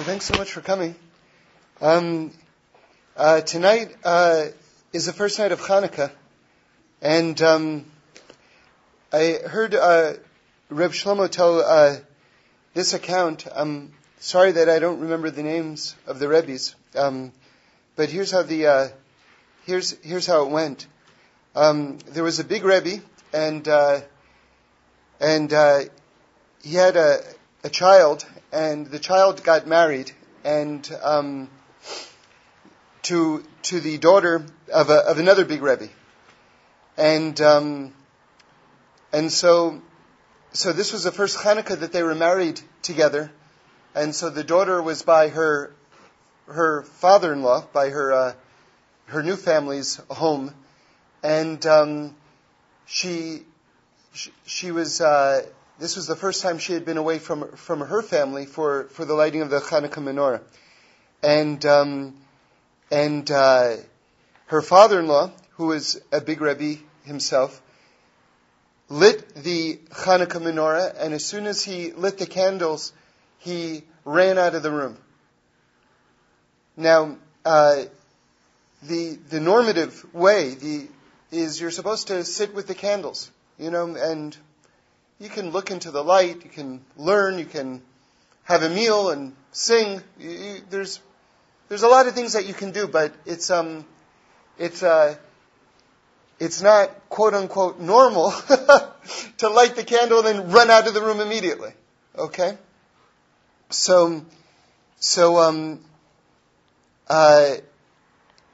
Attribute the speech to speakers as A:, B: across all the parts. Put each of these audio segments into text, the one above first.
A: So thanks so much for coming. Um, uh, tonight uh, is the first night of Hanukkah, and um, I heard uh, Reb Shlomo tell uh, this account. I'm sorry that I don't remember the names of the Rebbe's, um, but here's how the uh, here's here's how it went. Um, there was a big Rebbe, and uh, and uh, he had a, a child, and the child got married, and um, to to the daughter of a, of another big rebbe, and um, and so so this was the first Hanukkah that they were married together, and so the daughter was by her her father-in-law, by her uh, her new family's home, and um, she, she was. Uh, this was the first time she had been away from from her family for, for the lighting of the Hanukkah menorah, and um, and uh, her father-in-law, who was a big rebbe himself, lit the Hanukkah menorah, and as soon as he lit the candles, he ran out of the room. Now, uh, the the normative way the is you're supposed to sit with the candles, you know, and you can look into the light, you can learn, you can have a meal and sing. You, you, there's there's a lot of things that you can do, but it's um it's uh it's not quote unquote normal to light the candle and then run out of the room immediately. Okay? So so um uh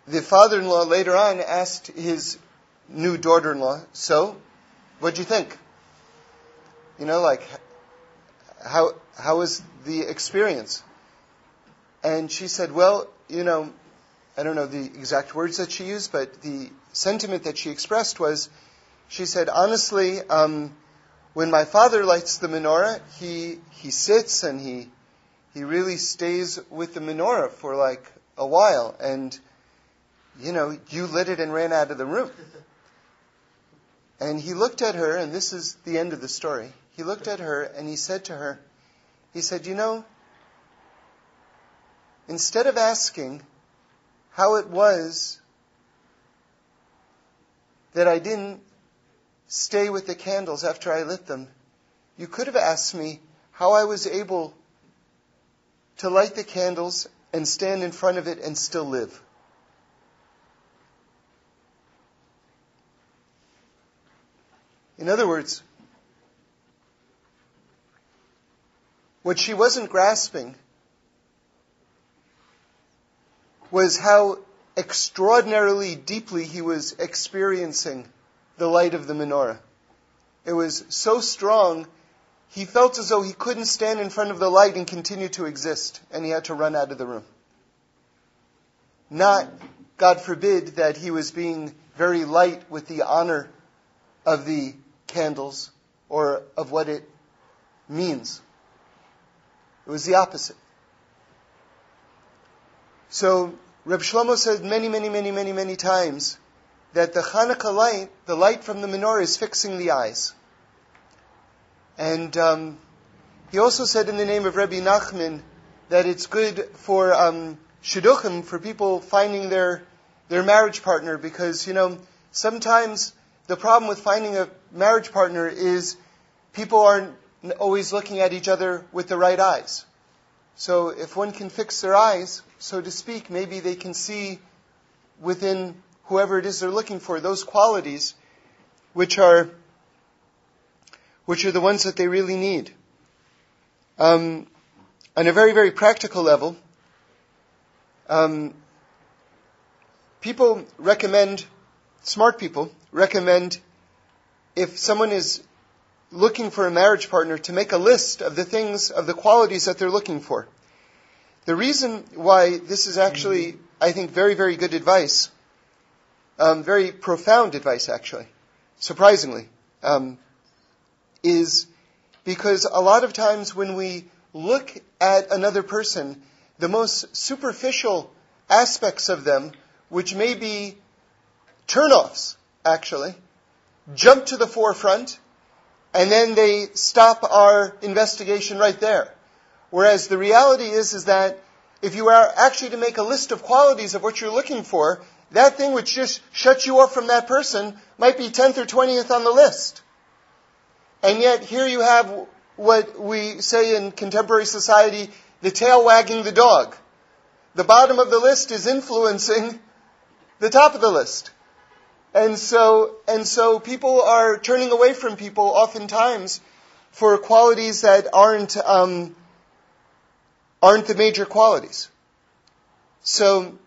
A: the father-in-law later on asked his new daughter-in-law, so what'd you think? You know, like, how, how was the experience? And she said, well, you know, I don't know the exact words that she used, but the sentiment that she expressed was, she said, honestly, um, when my father lights the menorah, he, he sits and he, he really stays with the menorah for like a while. And, you know, you lit it and ran out of the room. And he looked at her, and this is the end of the story he looked at her and he said to her, he said, You know, instead of asking how it was that I didn't stay with the candles after I lit them, you could have asked me how I was able to light the candles and stand in front of it and still live. In other words, What she wasn't grasping was how extraordinarily deeply he was experiencing the light of the menorah. It was so strong, he felt as though he couldn't stand in front of the light and continue to exist, and he had to run out of the room. Not, God forbid, that he was being very light with the honor of the candles or of what it means. It was the opposite. So Reb Shlomo said many, many, many, many, many times that the Hanukkah light, the light from the menorah, is fixing the eyes. And um, he also said in the name of Rabbi Nachman that it's good for um, shidduchim, for people finding their their marriage partner, because you know sometimes the problem with finding a marriage partner is people aren't always looking at each other with the right eyes. So if one can fix their eyes, so to speak, maybe they can see within whoever it is they're looking for those qualities which are which are the ones that they really need. Um, on a very, very practical level, um, people recommend, smart people recommend, if someone is looking for a marriage partner to make a list of the things, of the qualities that they're looking for. The reason why this is actually, I think, very, very good advice, um, very profound advice actually, surprisingly, um, is because a lot of times when we look at another person, the most superficial aspects of them, which may be turnoffs, actually, jump to the forefront and then they stop our investigation right there. Whereas the reality is, is that if you are actually to make a list of qualities of what you're looking for, that thing which just shuts you off from that person might be 10th or 20th on the list. And yet here you have what we say in contemporary society, the tail wagging the dog. The bottom of the list is influencing the top of the list. And so, and so people are turning away from people oftentimes for qualities that aren't, um, aren't the major qualities. So,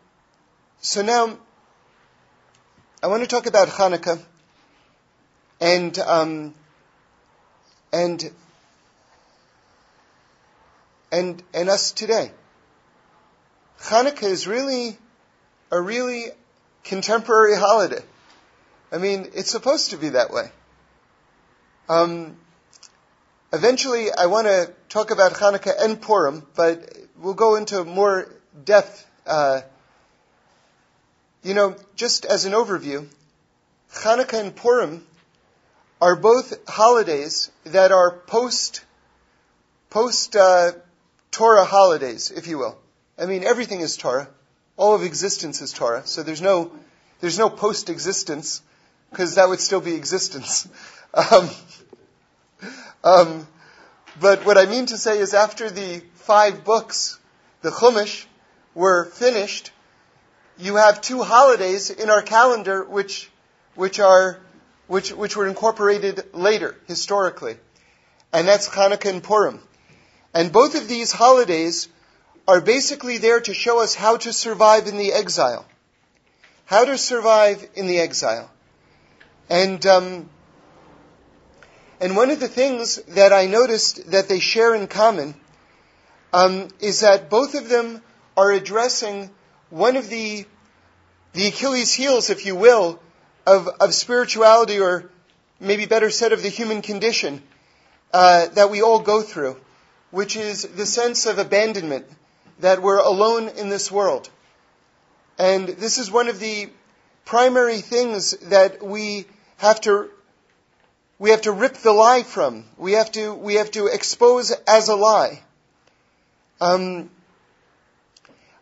A: so now, I want to talk about Hanukkah and, um, and, and, and us today. Hanukkah is really a really contemporary holiday. I mean, it's supposed to be that way. Um, eventually, I want to talk about Hanukkah and Purim, but we'll go into more depth. Uh, you know, just as an overview, Hanukkah and Purim are both holidays that are post post uh, Torah holidays, if you will. I mean, everything is Torah. All of existence is Torah. So there's no there's no post existence because that would still be existence. Um, um, but what I mean to say is, after the five books, the Chumash, were finished, you have two holidays in our calendar which which are which, which were incorporated later, historically. And that's Hanukkah and Purim. And both of these holidays are basically there to show us how to survive in the exile. How to survive in the exile. And, um, and one of the things that I noticed that they share in common um, is that both of them are addressing one of the, the Achilles heels, if you will, of, of spirituality, or maybe better said, of the human condition uh, that we all go through, which is the sense of abandonment, that we're alone in this world. And this is one of the primary things that we have to we have to rip the lie from. We have to we have to expose as a lie. Um,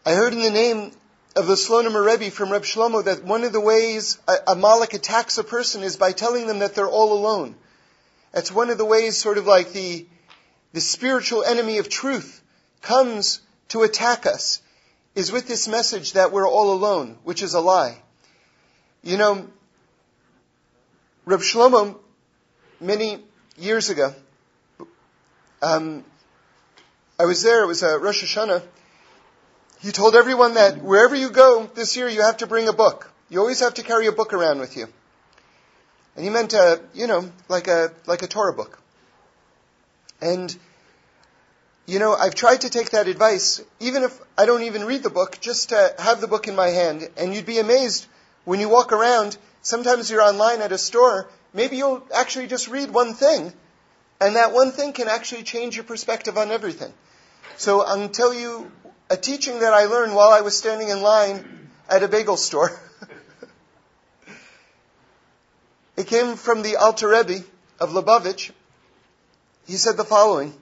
A: I heard in the name of the Slonim Rebbe from Reb Shlomo that one of the ways a, Amalek attacks a person is by telling them that they're all alone. That's one of the ways, sort of like the, the spiritual enemy of truth comes to attack us, is with this message that we're all alone, which is a lie. You know, Reb Shlomo, many years ago, um, I was there, it was a Rosh Hashanah, he told everyone that wherever you go this year, you have to bring a book. You always have to carry a book around with you. And he meant you know, like a, like a Torah book. And, you know, I've tried to take that advice, even if I don't even read the book, just to have the book in my hand. And you'd be amazed when you walk around, sometimes you're online at a store, maybe you'll actually just read one thing, and that one thing can actually change your perspective on everything. So I'll tell you a teaching that I learned while I was standing in line at a bagel store. it came from the Alter Rebbe of Lubavitch. He said the following.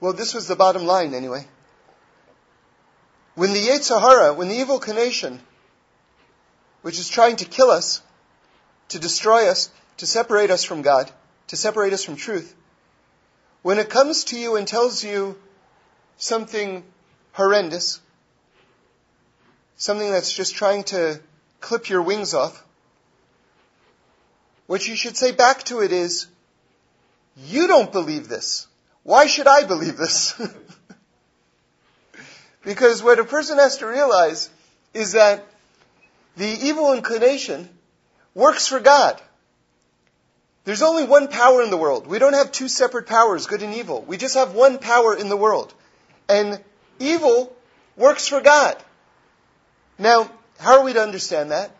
A: Well, this was the bottom line anyway. When the Yetzer Hara, when the evil inclination, which is trying to kill us, to destroy us, to separate us from God, to separate us from truth, when it comes to you and tells you something horrendous, something that's just trying to clip your wings off, what you should say back to it is, you don't believe this. Why should I believe this? because what a person has to realize is that the evil inclination works for God. There's only one power in the world. We don't have two separate powers, good and evil. We just have one power in the world. And evil works for God. Now, how are we to understand that?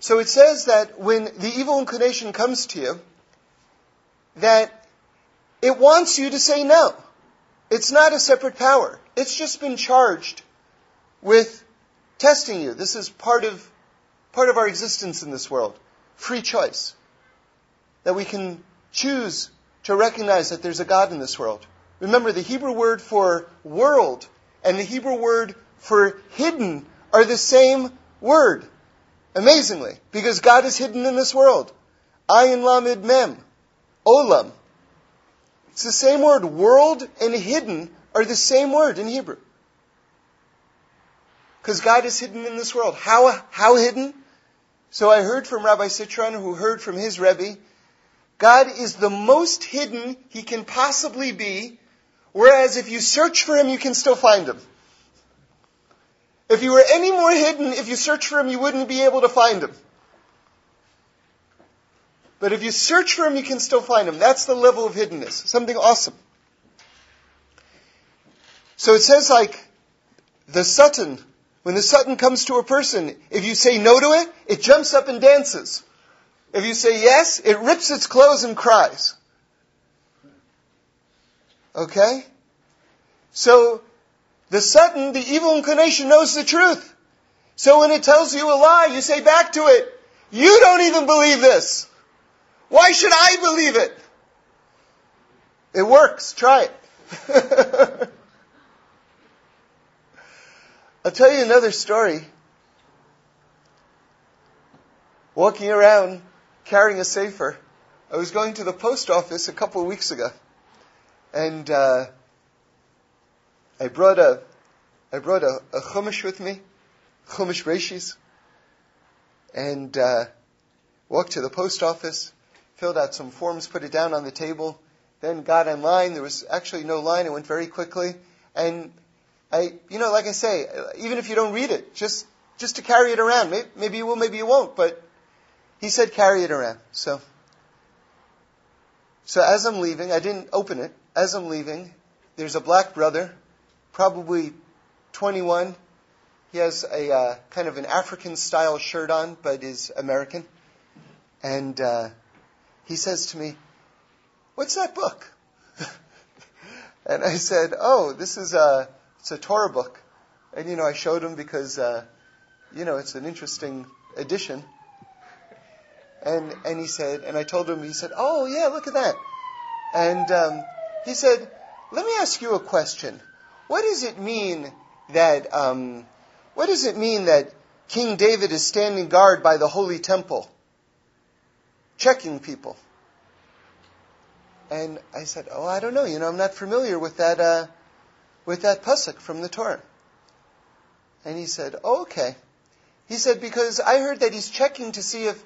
A: So it says that when the evil inclination comes to you, that it wants you to say no. It's not a separate power. It's just been charged with testing you. This is part of, part of our existence in this world. Free choice. That we can choose to recognize that there's a God in this world. Remember, the Hebrew word for world and the Hebrew word for hidden are the same word. Amazingly. Because God is hidden in this world. Ayin Lamid Mem. Olam. It's the same word. World and hidden are the same word in Hebrew. Because God is hidden in this world. How, how hidden? So I heard from Rabbi Citron, who heard from his Rebbe, God is the most hidden he can possibly be, whereas if you search for him, you can still find him. If he were any more hidden, if you search for him, you wouldn't be able to find him. But if you search for him, you can still find him. That's the level of hiddenness. Something awesome. So it says like the Satan, when the Satan comes to a person, if you say no to it, it jumps up and dances. If you say yes, it rips its clothes and cries. Okay? So, the Satan, the evil inclination, knows the truth. So when it tells you a lie, you say back to it, you don't even believe this. Why should I believe it? It works. Try it. I'll tell you another story. Walking around carrying a sefer. I was going to the post office a couple of weeks ago, and uh, I brought a I brought a, a chumash with me, chumash reshis, and uh, walked to the post office, filled out some forms, put it down on the table, then got in line. There was actually no line; it went very quickly, and I, you know, like I say, even if you don't read it, just just to carry it around. Maybe, maybe you will, maybe you won't, but he said carry it around. So, so as I'm leaving, I didn't open it. As I'm leaving, there's a black brother, probably 21. He has a uh, kind of an African style shirt on, but is American. And uh, he says to me, "What's that book?" and I said, "Oh, this is a it's a Torah book." And you know, I showed him because uh, you know it's an interesting edition. And, and he said, and I told him, he said, oh yeah, look at that. And um, he said, let me ask you a question. What does it mean that, um, what does it mean that King David is standing guard by the holy temple, checking people? And I said, oh, I don't know. You know, I'm not familiar with that, uh, with that pasuk from the Torah. And he said, oh, okay. He said, because I heard that he's checking to see if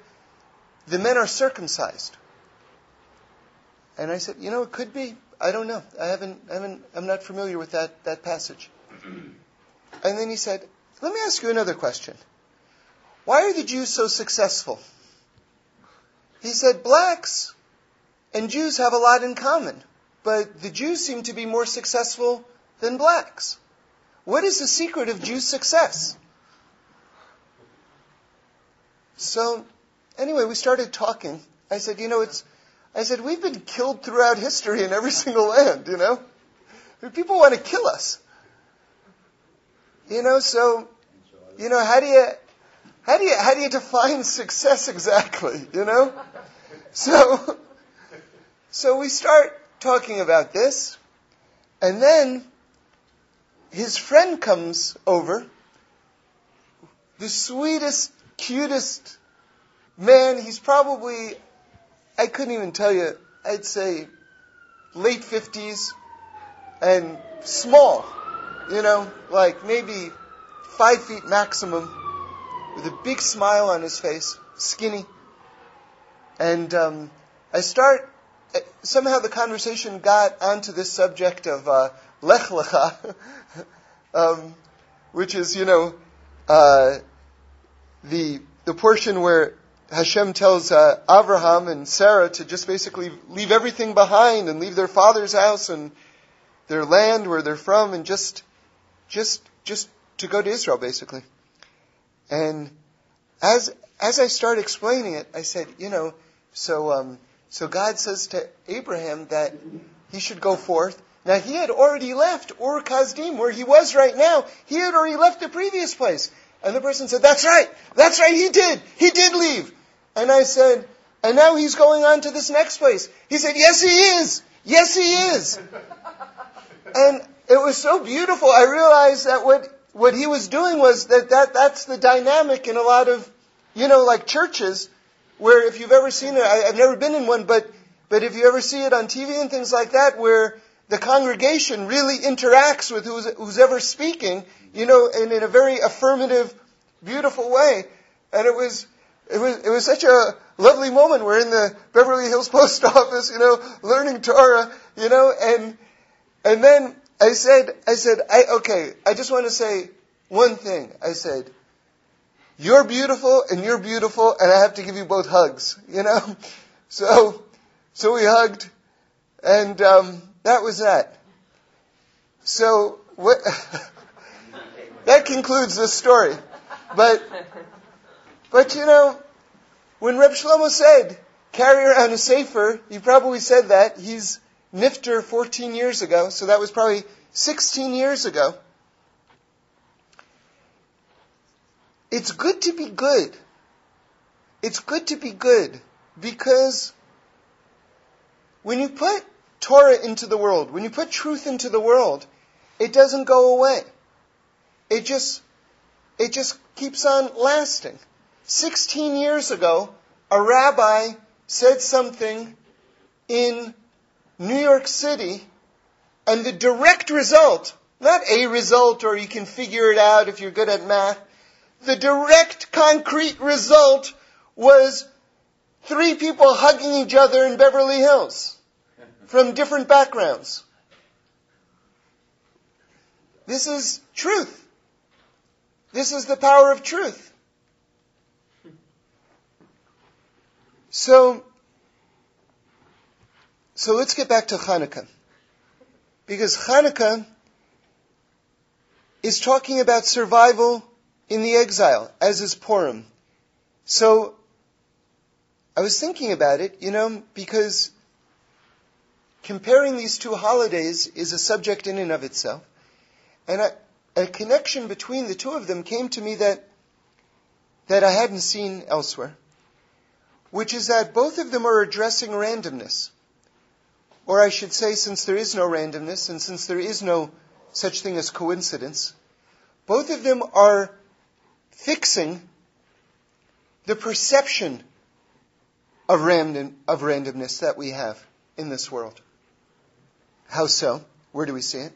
A: the men are circumcised. And I said, you know, it could be. I don't know. I haven't, I haven't, I'm not familiar with that, that passage. And then he said, let me ask you another question. Why are the Jews so successful? He said, blacks and Jews have a lot in common, but the Jews seem to be more successful than blacks. What is the secret of Jews' success? So anyway, we started talking. I said, you know, it's, I said, we've been killed throughout history in every single land, you know? People want to kill us. You know, so, you know, how do you, how do you, how do you define success exactly, you know? So, so we start talking about this, and then his friend comes over, the sweetest, cutest man, he's probably, I couldn't even tell you, I'd say late 50s and small, you know, like maybe five feet maximum, with a big smile on his face, skinny. And um, I start, somehow the conversation got onto this subject of uh, Lech Lecha, um, which is, you know, uh, the the portion where Hashem tells uh, Abraham and Sarah to just basically leave everything behind and leave their father's house and their land where they're from and just, just, just to go to Israel, basically. And as as I start explaining it, I said, you know, so um, so God says to Abraham that he should go forth. Now he had already left Ur Kasdim, where he was right now. He had already left the previous place. And the person said, that's right, that's right, he did, he did leave. And I said, and now he's going on to this next place. He said, yes, he is. Yes, he is. And it was so beautiful. I realized that what, what he was doing was that, that that's the dynamic in a lot of, you know, like churches, where if you've ever seen it, I, I've never been in one, but, but if you ever see it on TV and things like that, where the congregation really interacts with who's, who's ever speaking, you know, and in a very affirmative, beautiful way. And it was, it was, it was such a lovely moment. We're in the Beverly Hills Post Office, you know, learning Torah, you know, and, and then I said, I said, I, okay, I just want to say one thing. I said, you're beautiful and you're beautiful and I have to give you both hugs, you know? So, so we hugged and, um, that was that. So, what, that concludes this story. But, but you know, when Reb Shlomo said, carry around a sefer, he probably said that. He's Nifter 14 years ago, so that was probably 16 years ago. It's good to be good. It's good to be good because when you put Torah into the world, when you put truth into the world, it doesn't go away. It just, it just keeps on lasting. 16 years ago, a rabbi said something in New York City, and the direct result, not a result or you can figure it out if you're good at math, the direct concrete result was three people hugging each other in Beverly Hills from different backgrounds. This is truth. This is the power of truth. So, so let's get back to Hanukkah. Because Hanukkah is talking about survival in the exile, as is Purim. So, I was thinking about it, you know, because comparing these two holidays is a subject in and of itself. And a, a connection between the two of them came to me that, that I hadn't seen elsewhere, which is that both of them are addressing randomness. Or I should say, since there is no randomness and since there is no such thing as coincidence, both of them are fixing the perception of, random, of randomness that we have in this world. How so? Where do we see it?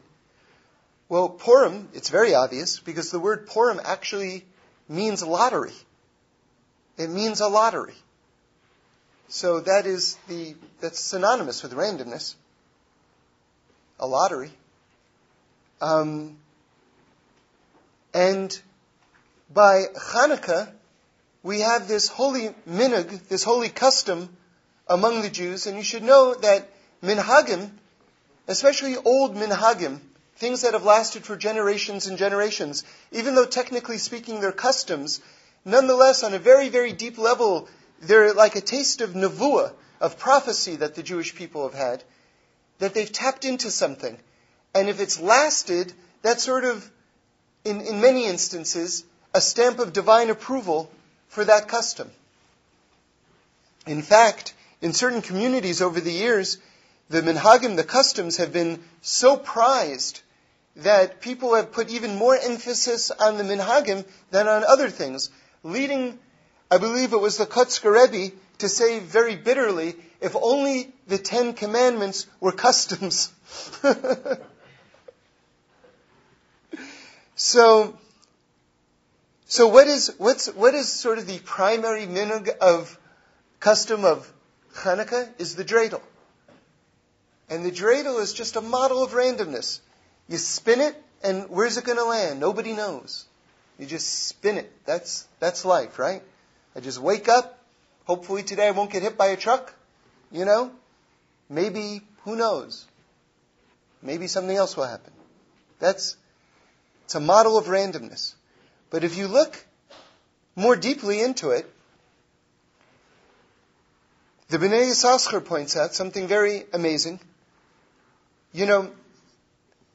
A: Well, Purim, it's very obvious because the word Purim actually means lottery. It means a lottery. So that is the, that's synonymous with randomness. A lottery. Um, and by Hanukkah, we have this holy minhag, this holy custom among the Jews, and you should know that minhagim especially old minhagim, things that have lasted for generations and generations, even though technically speaking they're customs, nonetheless on a very, very deep level, they're like a taste of nevuah, of prophecy that the Jewish people have had, that they've tapped into something. And if it's lasted, that's sort of, in, in many instances, a stamp of divine approval for that custom. In fact, in certain communities over the years, the minhagim, the customs, have been so prized that people have put even more emphasis on the minhagim than on other things, leading, I believe it was the Kotzker Rebbe, to say very bitterly, if only the Ten Commandments were customs. so, so what is, what's, what is sort of the primary minhag of custom of Hanukkah? Is the dreidel. And the dreidel is just a model of randomness. You spin it, and where's it going to land? Nobody knows. You just spin it. That's, that's life, right? I just wake up. Hopefully today I won't get hit by a truck. You know? Maybe, who knows? Maybe something else will happen. That's, it's a model of randomness. But if you look more deeply into it, the Bnei Yissaschar points out something very amazing. You know,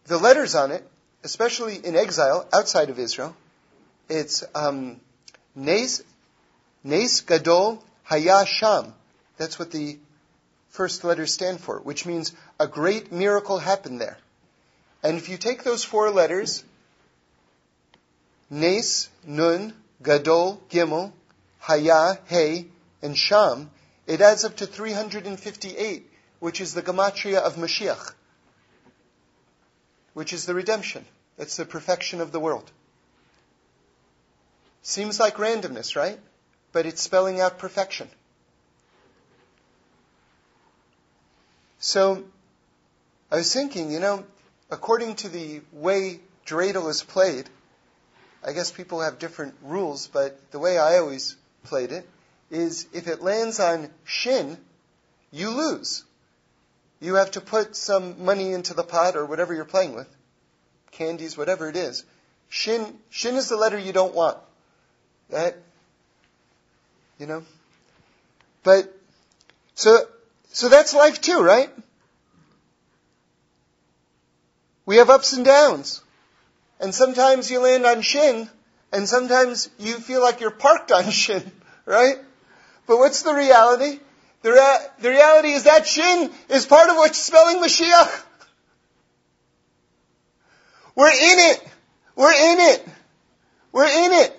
A: the letters on it, especially in exile outside of Israel, it's um, Nes, Nes Gadol Haya Sham. That's what the first letters stand for, which means a great miracle happened there. And if you take those four letters, Nes, Nun, Gadol, Gimel, Haya, Hey, and Sham, it adds up to 358, which is the gematria of Mashiach, which is the redemption. That's the perfection of the world. Seems like randomness, right? But it's spelling out perfection. So, I was thinking, you know, according to the way dreidel is played, I guess people have different rules, but the way I always played it is if it lands on shin, you lose. You have to put some money into the pot or whatever you're playing with, candies, whatever it is. Shin, shin is the letter you don't want. That, you know? But, so, so that's life too, right? We have ups and downs. And sometimes you land on shin, and sometimes you feel like you're parked on shin, right? But what's the reality? The, the reality is that shin is part of what's spelling Mashiach. We're in it. We're in it. We're in it.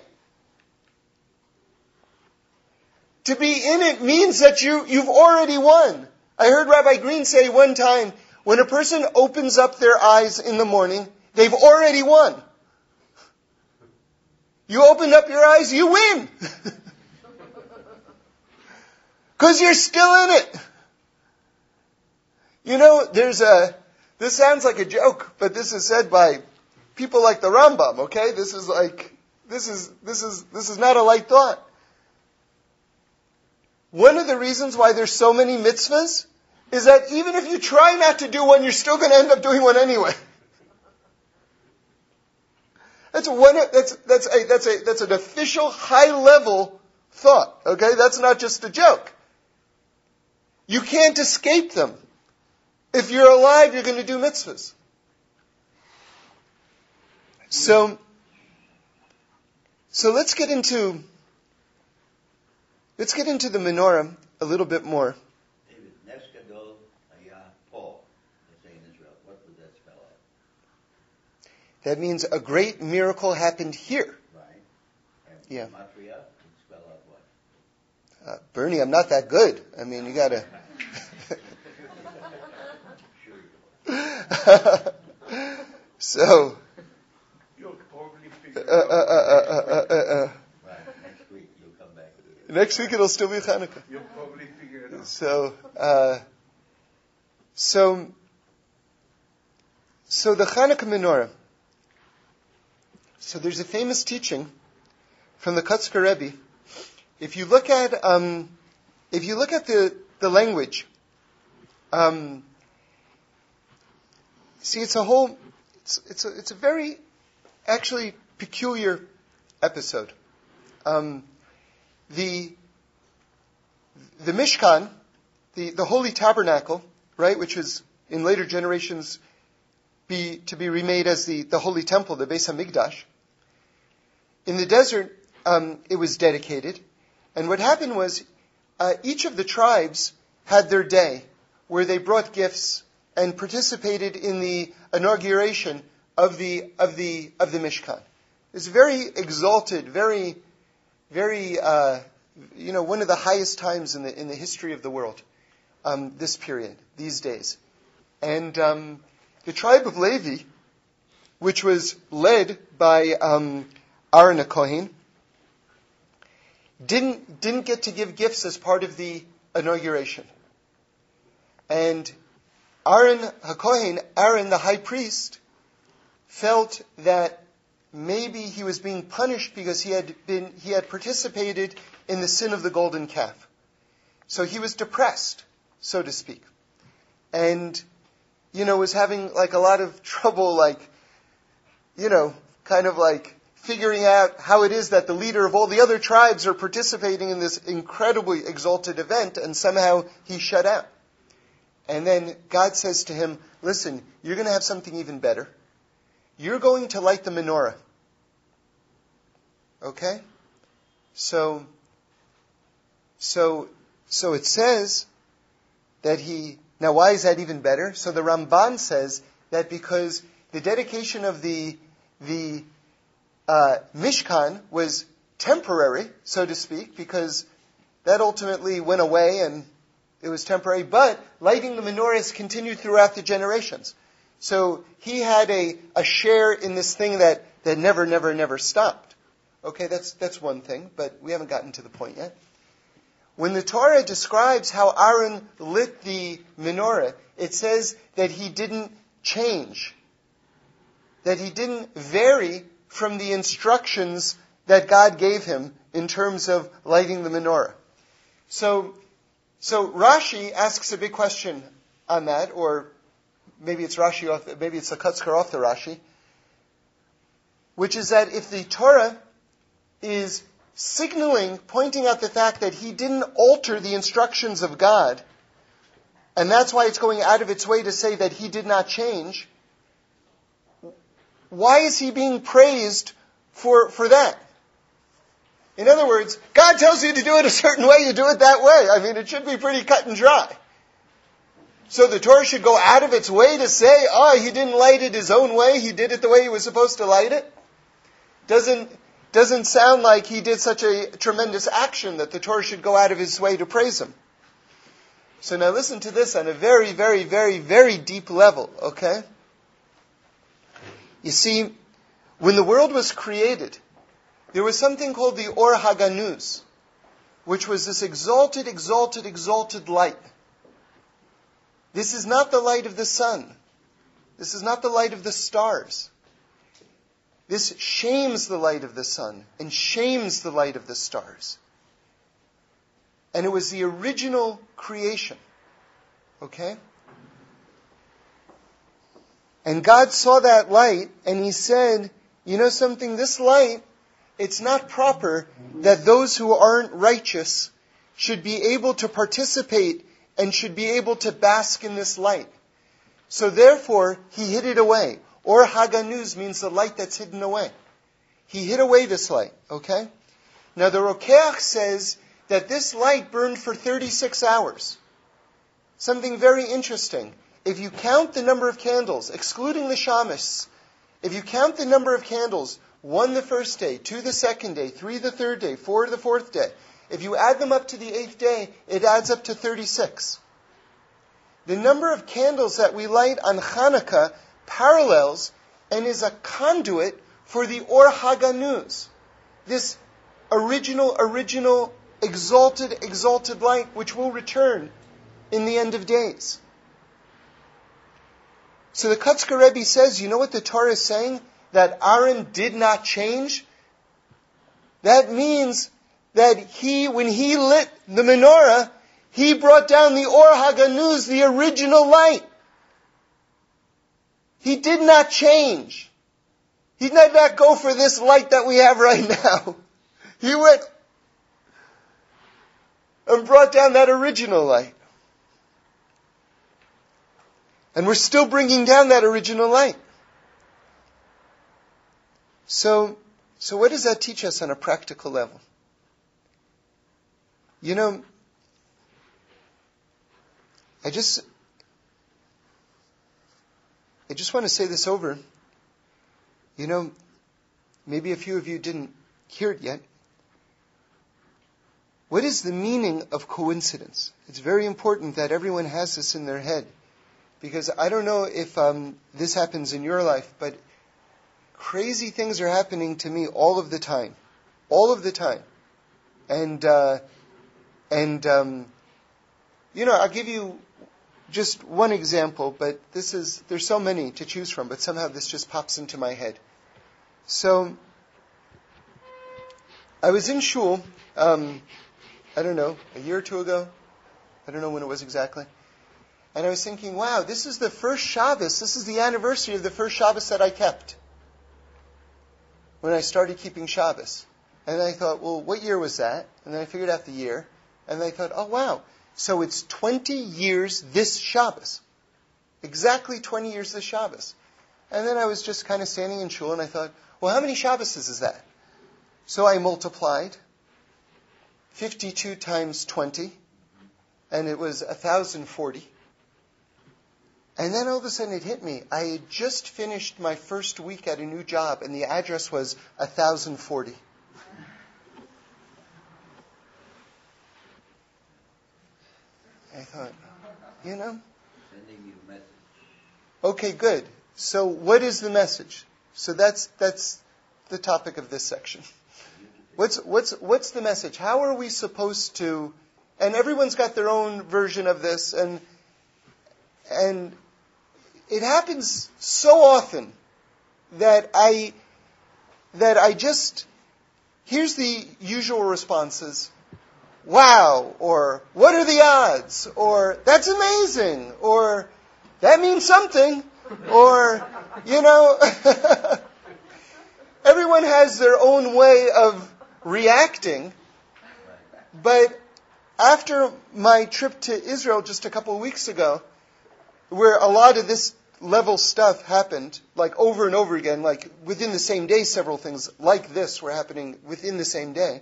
A: To be in it means that you, you've already won. I heard Rabbi Green say one time, when a person opens up their eyes in the morning, they've already won. You open up your eyes, you win. Cause you're still in it. You know, there's a, this sounds like a joke, but this is said by people like the Rambam, okay? This is like, this is, this is, this is not a light thought. One of the reasons why there's so many mitzvahs is that even if you try not to do one, you're still going to end up doing one anyway. That's one. That's that's a that's a that's an official high level thought. Okay, that's not just a joke. You can't escape them. If you're alive, you're going to do mitzvahs. So, so let's get into let's get into the menorah a little bit more. That means a great miracle happened here.
B: Right. And
A: Yeah.
B: Gematria would spell out what?
A: Uh, Bernie, I'm not that good. I mean, you gotta. So, uh, uh,
C: out.
A: uh, uh, uh, uh.
B: Next week
A: next week it'll still be Hanukkah.
C: You'll probably figure it out.
A: So, so, so the Hanukkah menorah. So there's a famous teaching from the Kotzker Rebbe. If you look at, um, if you look at the the language, um, see, it's a whole, it's it's a, it's a very, actually peculiar episode. Um, the the Mishkan, the, the holy tabernacle, right, which was in later generations be to be remade as the, the holy temple, the Beis Hamikdash. In the desert, um, it was dedicated, and what happened was uh, each of the tribes had their day where they brought gifts and participated in the inauguration of the of the of the Mishkan. It's very exalted, very very uh, you know one of the highest times in the in the history of the world. Um, this period, these days, and um, the tribe of Levi, which was led by um, Aaron Kohen, didn't didn't get to give gifts as part of the inauguration. And Aaron HaKohen, Aaron the high priest, felt that maybe he was being punished because he had been he had participated in the sin of the golden calf. So he was depressed, so to speak. And you know, was having like a lot of trouble like you know, kind of like figuring out how it is that the leader of all the other tribes are participating in this incredibly exalted event and somehow he's shut out. And then God says to him, listen, you're going to have something even better. You're going to light the menorah. Okay? So, so, so it says that he, now why is that even better? So the Ramban says that because the dedication of the the uh, Mishkan was temporary, so to speak, because that ultimately went away and it was temporary. But lighting the menorahs continued throughout the generations. So he had a, a share in this thing that, that never, never, never stopped. Okay, that's, that's one thing, but we haven't gotten to the point yet. When the Torah describes how Aaron lit the menorah, it says that he didn't change, that he didn't vary from the instructions that God gave him in terms of lighting the menorah. So, so Rashi asks a big question on that, or maybe it's Rashi off, maybe it's a Kutzker off the Rashi, which is that if the Torah is signaling, pointing out the fact that he didn't alter the instructions of God, and that's why it's going out of its way to say that he did not change, why is he being praised for, for that? In other words, God tells you to do it a certain way, you do it that way. I mean, it should be pretty cut and dry. So the Torah should go out of its way to say, oh, he didn't light it his own way, he did it the way he was supposed to light it. Doesn't, doesn't sound like he did such a tremendous action that the Torah should go out of his way to praise him. So now listen to this on a very, very, very, very deep level, okay? You see, when the world was created, there was something called the Or Haganuz, which was this exalted, exalted, exalted light. This is not the light of the sun. This is not the light of the stars. This shames the light of the sun and shames the light of the stars. And it was the original creation. Okay? And God saw that light and He said, you know something? This light, it's not proper that those who aren't righteous should be able to participate and should be able to bask in this light. So therefore, He hid it away. Or Haganuz means the light that's hidden away. He hid away this light, okay? Now the Rokeach says that this light burned for 36 hours. Something very interesting. If you count the number of candles, excluding the shamis, if you count the number of candles, one the first day, two the second day, three the third day, four the fourth day, if you add them up to the eighth day, it adds up to 36. The number of candles that we light on Hanukkah parallels and is a conduit for the Or Haganuz, this original, original, exalted, exalted light which will return in the end of days. So the Kutzker Rebbe says, you know what the Torah is saying? That Aaron did not change? That means that he, when he lit the menorah, he brought down the Or Haganuz, the original light. He did not change. He did not go for this light that we have right now. He went and brought down that original light. And we're still bringing down that original light. So, so what does that teach us on a practical level? You know, I just, I just want to say this over. You know, maybe a few of you didn't hear it yet. What is the meaning of coincidence? It's very important that everyone has this in their head. Because I don't know if um, this happens in your life, but crazy things are happening to me all of the time, all of the time, and uh, and um, you know I'll give you just one example, but this is there's so many to choose from, but somehow this just pops into my head. So I was in shul, um, I don't know, a year or two ago. I don't know when it was exactly. And I was thinking, wow, this is the first Shabbos, this is the anniversary of the first Shabbos that I kept. When I started keeping Shabbos. And I thought, well, what year was that? And then I figured out the year. And I thought, oh wow, so it's 20 years this Shabbos. Exactly 20 years this Shabbos. And then I was just kind of standing in shul and I thought, well, how many Shabboses is that? So I multiplied 52 times 20, and it was 1,040. And then all of a sudden it hit me. I had just finished my first week at a new job, and the address was 1040. I thought, you know,
B: Sending you a message.
A: okay, good. So what is the message? So that's that's the topic of this section. What's what's what's the message? How are we supposed to? And everyone's got their own version of this, and and it happens so often that I that I just here's the usual responses. Wow, or what are the odds? Or that's amazing, or that means something, or you know everyone has their own way of reacting. But after my trip to Israel just a couple of weeks ago, where a lot of this level stuff happened, like over and over again, like within the same day, several things like this were happening within the same day,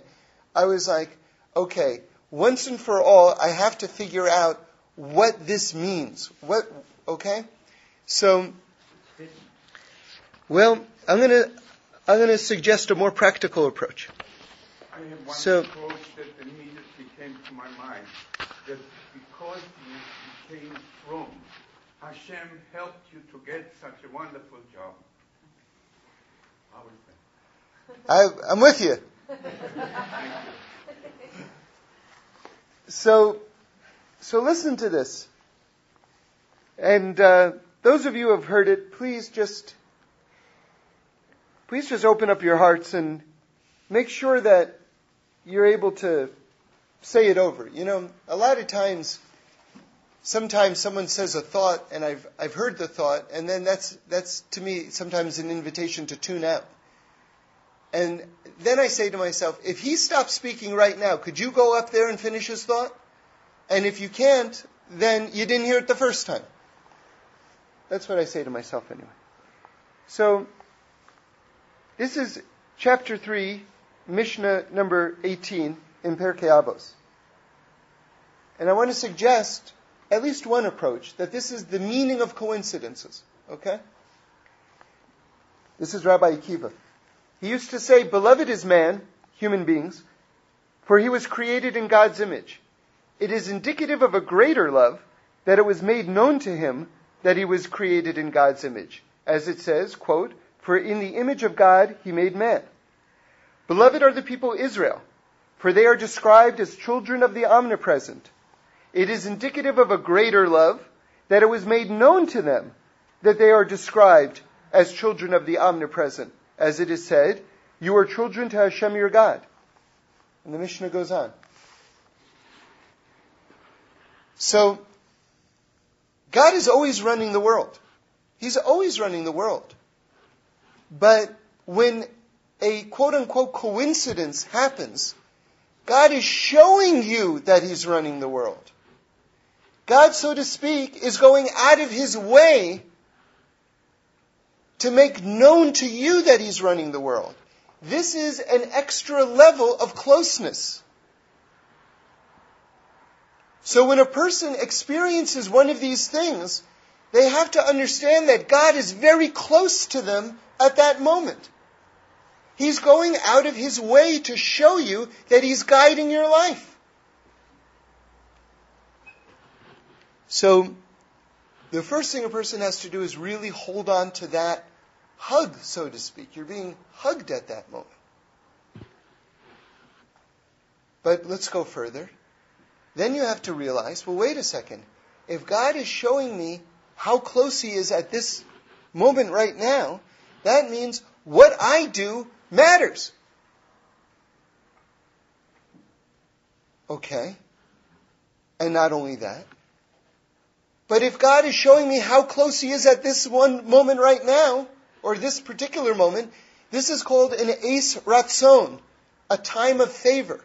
A: I was like, okay, once and for all, I have to figure out what this means. What, okay? So, well, I'm gonna, I'm gonna suggest a more practical approach.
C: I have one
A: So-
C: approach that immediately came to my mind. That because you became from, Hashem helped you to get such a wonderful job. How is that?
A: I, I'm with you.
C: You.
A: So, so listen to this. And uh, those of you who have heard it, please just, please just open up your hearts and make sure that you're able to say it over. You know, a lot of times, sometimes someone says a thought, and I've I've heard the thought, and then that's that's to me sometimes an invitation to tune out. And then I say to myself, if he stops speaking right now, could you go up there and finish his thought? And if you can't, then you didn't hear it the first time. That's what I say to myself anyway. So, this is chapter 3, Mishnah number 18 in Pirkei Avos. And I want to suggest at least one approach, that this is the meaning of coincidences. Okay? This is Rabbi Akiva. He used to say, Beloved is man, human beings, for he was created in God's image. It is indicative of a greater love that it was made known to him that he was created in God's image. As it says, quote, For in the image of God he made man. Beloved are the people Israel, for they are described as children of the omnipresent. It is indicative of a greater love that it was made known to them that they are described as children of the omnipresent. As it is said, you are children to Hashem your God. And the Mishnah goes on. So, God is always running the world. He's always running the world. But when a quote unquote coincidence happens, God is showing you that He's running the world. God, so to speak, is going out of His way to make known to you that He's running the world. This is an extra level of closeness. So when a person experiences one of these things, they have to understand that God is very close to them at that moment. He's going out of his way to show you that he's guiding your life. So, the first thing a person has to do is really hold on to that hug, so to speak. You're being hugged at that moment. But let's go further. Then you have to realize, well, wait a second. If God is showing me how close He is at this moment right now, that means what I do matters. Okay. And not only that, but if God is showing me how close He is at this one moment right now, or this particular moment, this is called an eis ratzon, a time of favor.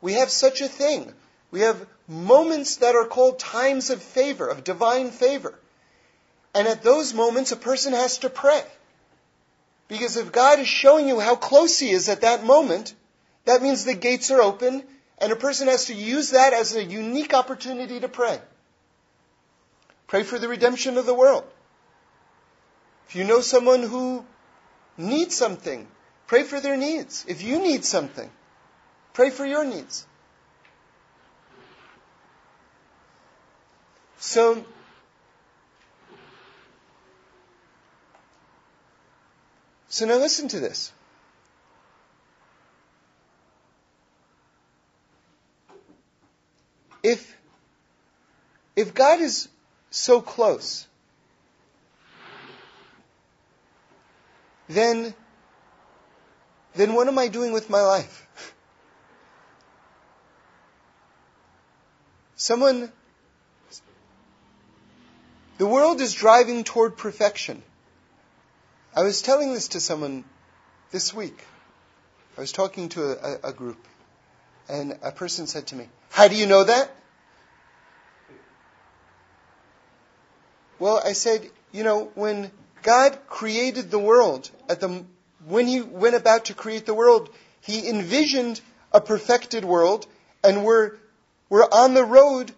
A: We have such a thing. We have moments that are called times of favor, of divine favor. And at those moments, a person has to pray. Because if God is showing you how close He is at that moment, that means the gates are open, and a person has to use that as a unique opportunity to pray. Pray for the redemption of the world. If you know someone who needs something, pray for their needs. If you need something, pray for your needs. So, so now listen to this. If, if God is so close, then, then what am I doing with my life? Someone, the world is driving toward perfection. I was telling this to someone this week. I was talking to a, a, group, and a person said to me, How do you know that? Well, I said, you know, when God created the world, at the, when He went about to create the world, He envisioned a perfected world, and we're, we're on the road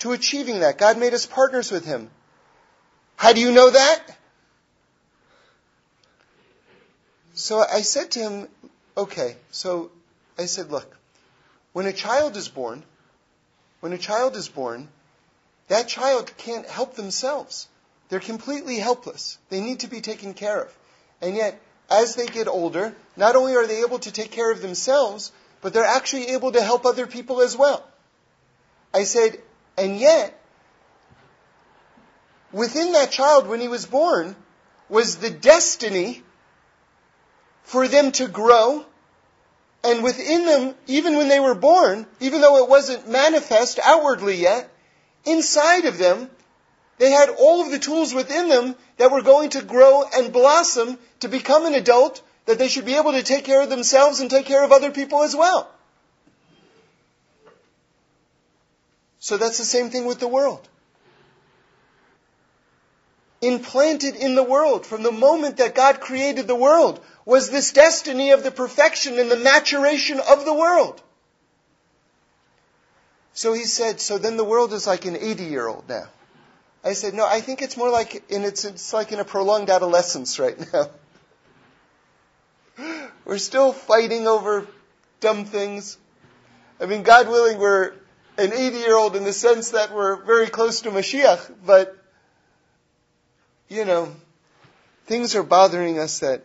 A: to achieving that. God made us partners with Him. How do you know that? So I said to him, okay, so I said, look, when a child is born, when a child is born, that child can't help themselves. They're completely helpless. They need to be taken care of. And yet, as they get older, not only are they able to take care of themselves, but they're actually able to help other people as well. I said, and yet, within that child, when he was born, was the destiny for them to grow. And within them, even when they were born, even though it wasn't manifest outwardly yet, inside of them, they had all of the tools within them that were going to grow and blossom to become an adult that they should be able to take care of themselves and take care of other people as well. So that's the same thing with the world. Implanted in the world from the moment that God created the world was this destiny of the perfection and the maturation of the world. So he said, so then the world is like an 80 year old now. I said, no, I think it's more like it's, it's like in a prolonged adolescence right now. We're still fighting over dumb things. I mean, God willing, we're an 80 year old in the sense that we're very close to Mashiach, but, you know, things are bothering us that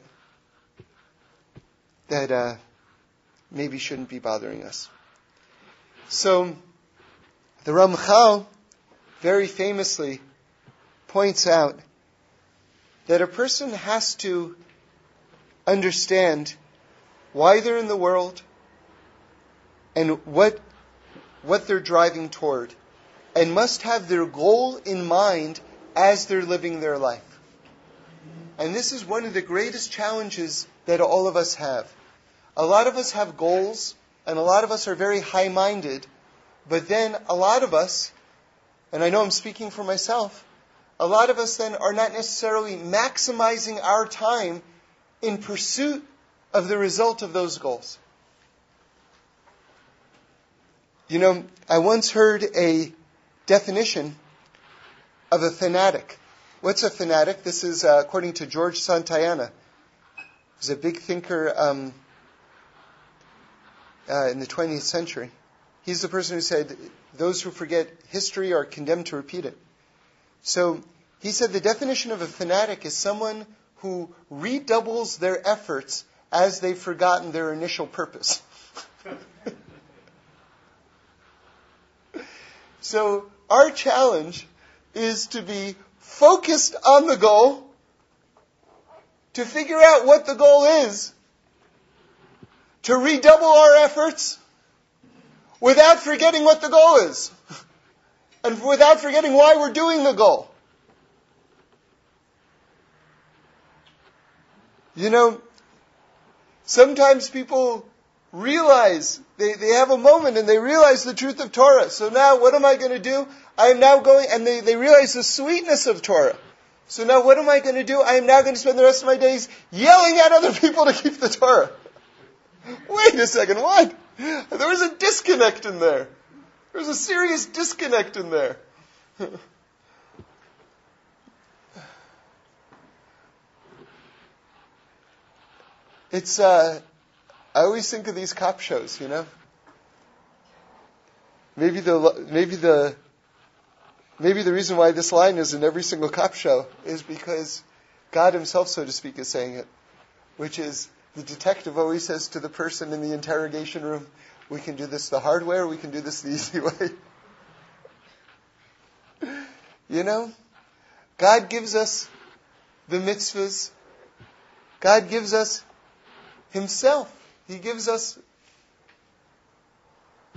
A: that uh, maybe shouldn't be bothering us. So, the Ramchal very famously points out that a person has to understand why they're in the world and what, what they're driving toward, and must have their goal in mind as they're living their life. And this is one of the greatest challenges that all of us have. A lot of us have goals, and a lot of us are very high minded, but then a lot of us, and I know I'm speaking for myself, a lot of us then are not necessarily maximizing our time in pursuit of the result of those goals. You know, I once heard a definition of a fanatic. What's a fanatic? This is uh, according to George Santayana. He's a big thinker um, uh, in the 20th century. He's the person who said, those who forget history are condemned to repeat it. So he said the definition of a fanatic is someone who redoubles their efforts as they've forgotten their initial purpose. so our challenge is to be focused on the goal, to figure out what the goal is, to redouble our efforts without forgetting what the goal is and without forgetting why we're doing the goal. You know, sometimes people realize, they, they have a moment and they realize the truth of Torah. So now what am I going to do? I am now going, and they, they realize the sweetness of Torah. So now what am I going to do? I am now going to spend the rest of my days yelling at other people to keep the Torah. Wait a second, what? There was a disconnect in there. There was a serious disconnect in there. it's, uh, I always think of these cop shows, you know? Maybe the, maybe the, maybe the reason why this line is in every single cop show is because God Himself, so to speak, is saying it, which is the detective always says to the person in the interrogation room, we can do this the hard way or we can do this the easy way. you know? God gives us the mitzvahs. God gives us Himself. He gives us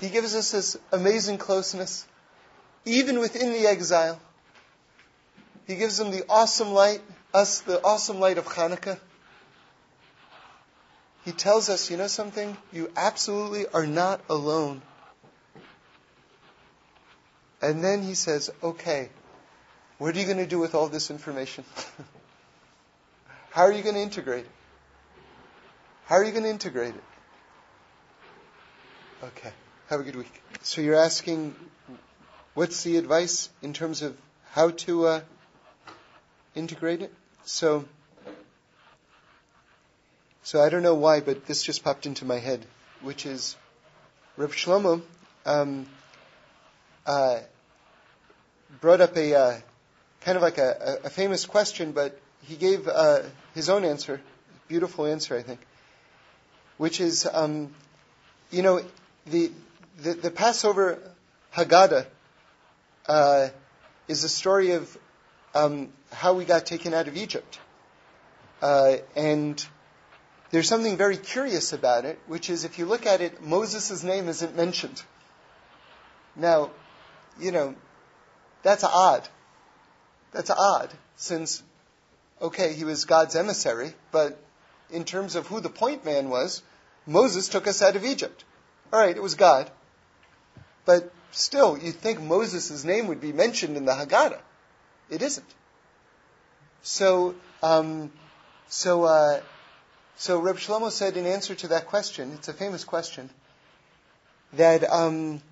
A: He gives us this amazing closeness, even within the exile. He gives them the awesome light, us the awesome light of Hanukkah. He tells us, you know something? You absolutely are not alone. And then he says, okay, what are you going to do with all this information? How are you going to integrate it? How are you going to integrate it? Okay. Have a good week. So you're asking, what's the advice in terms of how to uh, integrate it? So, so I don't know why, but this just popped into my head, which is Reb Shlomo um, uh, brought up a uh, kind of like a, a, famous question, but he gave uh, his own answer, beautiful answer, I think, which is, um, you know, the, the, the Passover Haggadah uh, is a story of um, how we got taken out of Egypt. Uh, and there's something very curious about it, which is if you look at it, Moses' name isn't mentioned. Now, you know, that's odd. That's odd, since, okay, he was God's emissary, but in terms of who the point man was, Moses took us out of Egypt. All right, it was God. But still, you'd think Moses' name would be mentioned in the Haggadah. It isn't. So, um, so, uh, so Reb Shlomo said in answer to that question, it's a famous question, that, um,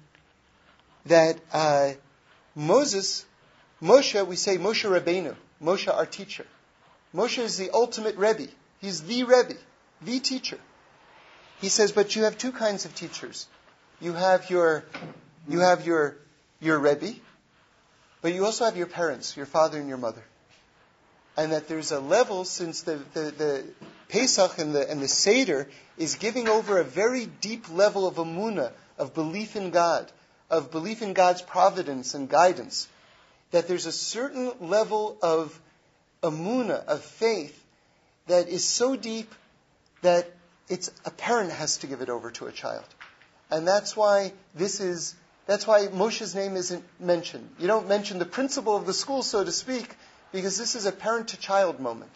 A: that, uh, Moses Moshe, we say Moshe Rabbeinu, Moshe our teacher. Moshe is the ultimate Rebbe. He's the Rebbe, the teacher. He says, but you have two kinds of teachers. You have your, you have your, your Rebbe, but you also have your parents, your father and your mother. And that there's a level since the, the, the Pesach and the, and the Seder is giving over a very deep level of emunah, of belief in God, of belief in God's providence and guidance that there's a certain level of emunah, of faith, that is so deep that it's a parent has to give it over to a child. And that's why this is, that's why Moshe's name isn't mentioned. You don't mention the principal of the school, so to speak, because this is a parent to child moment.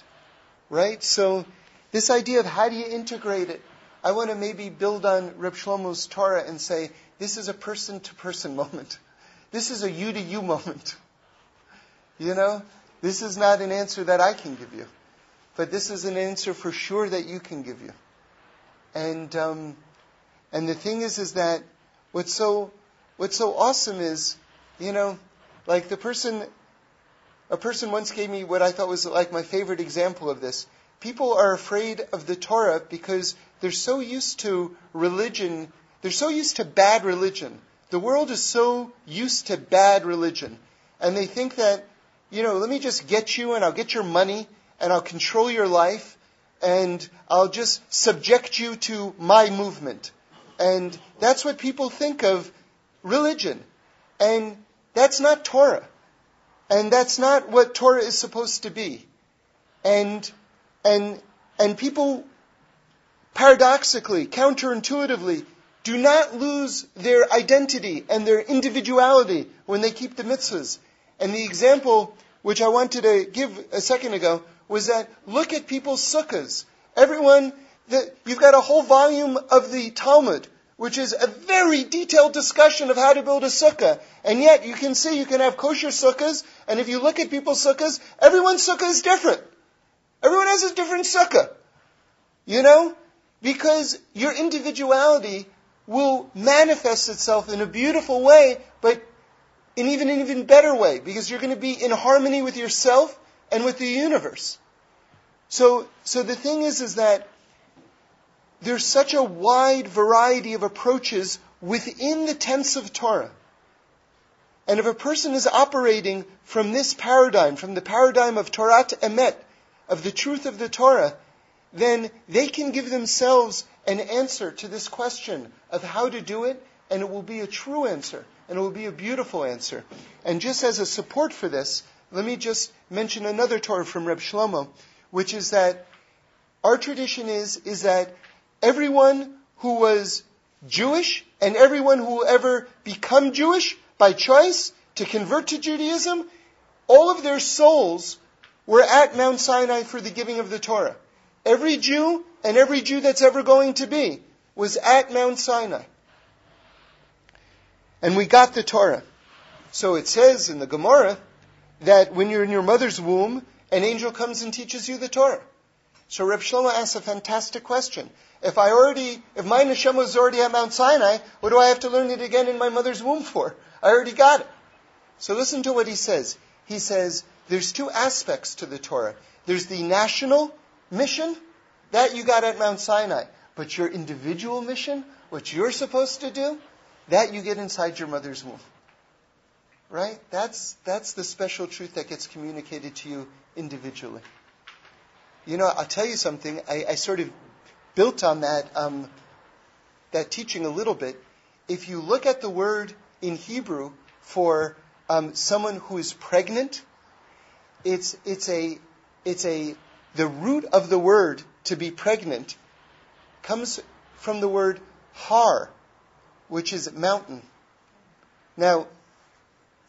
A: Right? So, this idea of how do you integrate it, I want to maybe build on Reb Shlomo's Torah and say, this is a person to person moment. This is a you to you moment. You know, this is not an answer that I can give you, but this is an answer for sure that you can give you. And um, and the thing is, is that what's so what's so awesome is, you know, like the person, a person once gave me what I thought was like my favorite example of this. People are afraid of the Torah because they're so used to religion. They're so used to bad religion. The world is so used to bad religion. And they think that you know, let me just get you and I'll get your money and I'll control your life and I'll just subject you to my movement. And that's what people think of religion. And that's not Torah. And that's not what Torah is supposed to be. And, and, and people paradoxically, counterintuitively, do not lose their identity and their individuality when they keep the mitzvahs. And the example which I wanted to give a second ago was that look at people's sukkahs. Everyone, the, you've got a whole volume of the Talmud, which is a very detailed discussion of how to build a sukkah. And yet you can see you can have kosher sukkahs, and if you look at people's sukkahs, everyone's sukkah is different. Everyone has a different sukkah. You know? Because your individuality will manifest itself in a beautiful way, but in even an even better way because you're going to be in harmony with yourself and with the universe. So, so the thing is, is that there's such a wide variety of approaches within the tenets of Torah. And if a person is operating from this paradigm, from the paradigm of Torah Emet, of the truth of the Torah, then they can give themselves an answer to this question of how to do it, and it will be a true answer, and it will be a beautiful answer. And just as a support for this, let me just mention another Torah from Reb Shlomo, which is that our tradition is, is that everyone who was Jewish and everyone who will ever become Jewish by choice to convert to Judaism, all of their souls were at Mount Sinai for the giving of the Torah. Every Jew and every Jew that's ever going to be was at Mount Sinai. And we got the Torah. So it says in the Gemara that when you're in your mother's womb, an angel comes and teaches you the Torah. So Reb Shlomo asks a fantastic question. If I already, if my neshama is already at Mount Sinai, what do I have to learn it again in my mother's womb for? I already got it. So listen to what he says. He says, there's two aspects to the Torah. There's the national mission, that you got at Mount Sinai. But your individual mission, what you're supposed to do, that you get inside your mother's womb. Right? That's, that's the special truth that gets communicated to you individually. You know, I'll tell you something. I, I sort of built on that, um, that teaching a little bit. If you look at the word in Hebrew for um, someone who is pregnant, it's, it's a, it's a, the root of the word to be pregnant comes from the word har, which is mountain. Now,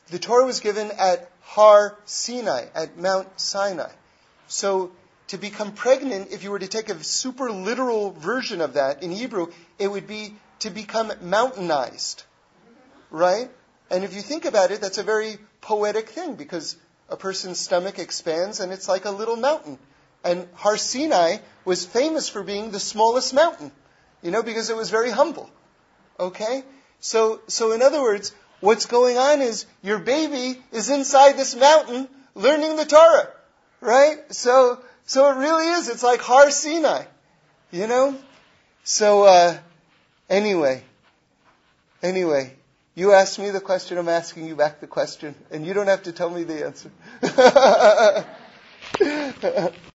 A: the Torah was given at Har Sinai, at Mount Sinai. So, to become pregnant, if you were to take a super literal version of that in Hebrew, it would be to become mountainized. Right? And if you think about it, that's a very poetic thing because a person's stomach expands and it's like a little mountain. And Har Sinai was famous for being the smallest mountain, you know, because it was very humble. Okay? So, so in other words, what's going on is your baby is inside this mountain learning the Torah. Right? So, so it really is. It's like Har Sinai. You know? So, uh, anyway. Anyway. You asked me the question, I'm asking you back the question, and you don't have to tell me the answer.